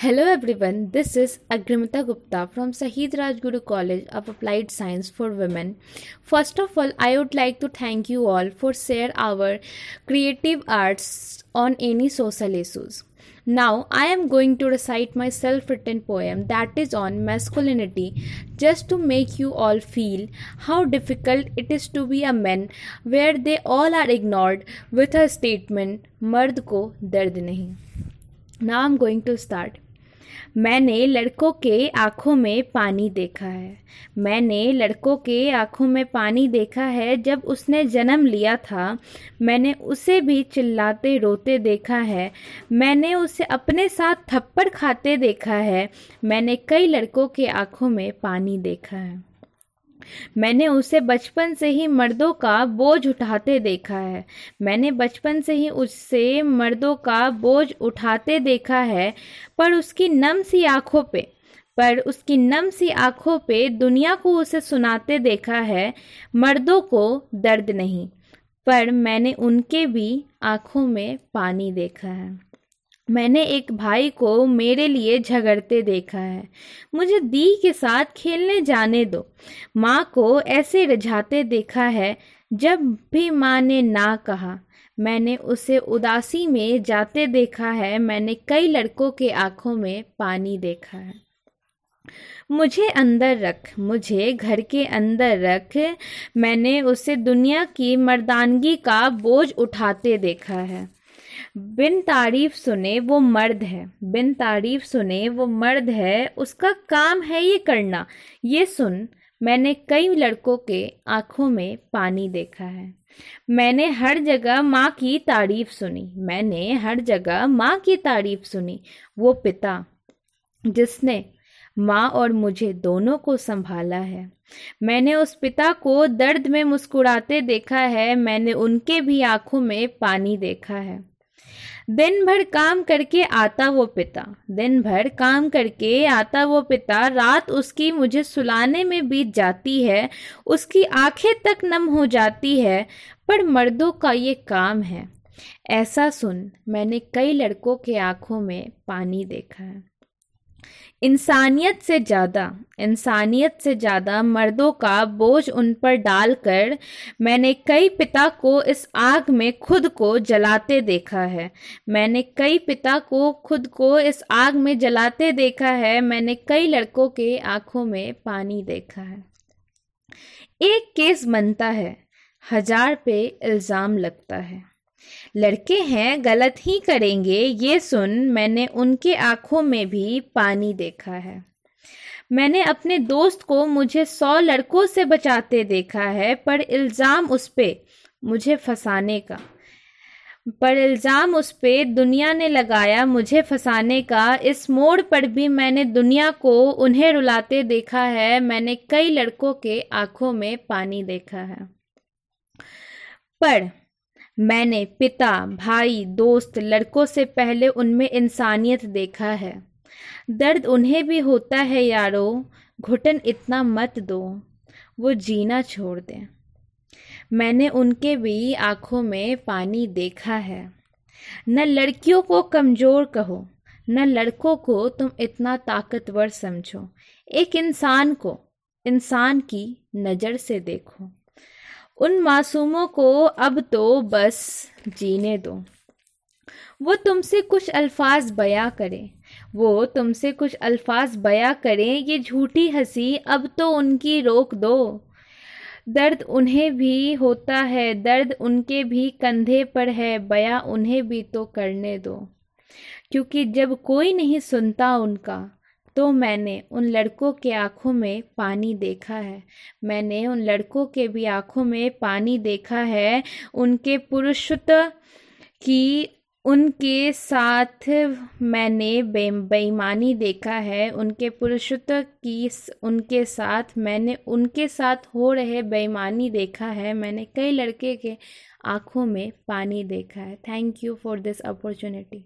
Hello everyone, this is Agrimita Gupta from Sahid Rajguru College of Applied Science for Women. First of all, I would like to thank you all for share our creative arts on any social issues. Now I am going to recite my self-written poem that is on masculinity just to make you all feel how difficult it is to be a man where they all are ignored with a statement mard ko dard nahi. Now I'm going to start. मैंने लड़कों के आँखों में पानी देखा है। मैंने लड़कों के आँखों में पानी देखा है। जब उसने जन्म लिया था, मैंने उसे भी चिल्लाते रोते देखा है। मैंने उसे अपने साथ थप्पड़ खाते देखा है। मैंने कई लड़कों के आँखों में पानी देखा है। मैंने उसे बचपन से ही मर्दों का बोझ उठाते देखा है। मैंने बचपन से ही उससे मर्दों का बोझ उठाते देखा है, पर उसकी नम सी आँखों पे, पर उसकी नम सी आँखों पे दुनिया को उसे सुनाते देखा है, मर्दों को दर्द नहीं, पर मैंने उनके भी आँखों में पानी देखा है। मैंने एक भाई को मेरे लिए झगड़ते देखा है। मुझे दी के साथ खेलने जाने दो। माँ को ऐसे रिझाते देखा है, जब भी माँ ने ना कहा। मैंने उसे उदासी में जाते देखा है, मैंने कई लड़कों के आँखों में पानी देखा है। मुझे अंदर रख, मुझे घर के अंदर रख, मैंने उसे दुनिया की मर्दानगी का बोझ उठाते देखा है। बिन तारीफ़ सुने वो मर्द है, बिन तारीफ़ सुने वो मर्द है, उसका काम है ये करना। ये सुन, मैंने कई लड़कों के आँखों में पानी देखा है। मैंने हर जगह माँ की तारीफ़ सुनी, मैंने हर जगह माँ की तारीफ़ सुनी। वो पिता, जिसने माँ और मुझे दोनों को संभाला है। मैंने उस पिता को दर्द में मुस्कुराते देखा है, मैंने उनके भी आँखों में पानी देखा है। दिन भर काम करके आता वो पिता। दिन भर काम करके आता वो पिता। रात उसकी मुझे सुलाने में बीत जाती है। उसकी आँखें तक नम हो जाती है। पर मर्दों का ये काम है। ऐसा सुन मैंने कई लड़कों के आँखों में पानी देखा। है इंसानियत से ज़्यादा, इंसानियत से ज़्यादा मर्दों का बोझ उन पर डालकर मैंने कई पिता को इस आग में खुद को जलाते देखा है। मैंने कई पिता को खुद को इस आग में जलाते देखा है। मैंने कई लड़कों के आँखों में पानी देखा है। एक केस बनता है, हज़ार पे इल्ज़ाम लगता है। लड़के हैं, गलत ही करेंगे, ये सुन मैंने उनके आँखों में भी पानी देखा है। मैंने अपने दोस्त को मुझे सौ लड़कों से बचाते देखा है, पर इल्ज़ाम उस पर मुझे फंसाने का। पर इल्ज़ाम उस पर दुनिया ने लगाया मुझे फंसाने का। इस मोड़ पर भी मैंने दुनिया को उन्हें रुलाते देखा है, मैंने कई लड़कों के आँखों में पानी देखा है। पर मैंने पिता, भाई, दोस्त, लड़कों से पहले उनमें इंसानियत देखा है। दर्द उन्हें भी होता है यारो, घुटन इतना मत दो, वो जीना छोड़ दें। मैंने उनके भी आँखों में पानी देखा है। न लड़कियों को कमज़ोर कहो, न लड़कों को तुम इतना ताकतवर समझो। एक इंसान को, इंसान की नज़र से देखो। उन मासूमों को अब तो बस जीने दो। वो तुमसे कुछ अल्फाज बया करें। वो तुमसे कुछ अल्फाज बया करें, ये झूठी हँसी अब तो उनकी रोक दो। दर्द उन्हें भी होता है, दर्द उनके भी कंधे पर है, बया उन्हें भी तो करने दो। क्योंकि जब कोई नहीं सुनता उनका तो मैंने उन लड़कों के आँखों में पानी देखा है। मैंने उन लड़कों के भी आँखों में पानी देखा है। उनके पुरुषत्व की, उनके साथ मैंने बेईमानी देखा है। उनके पुरुषत्व की, उनके साथ मैंने, उनके साथ हो रहे बेईमानी देखा है। मैंने कई लड़के के आँखों में पानी देखा है। Thank you for this opportunity.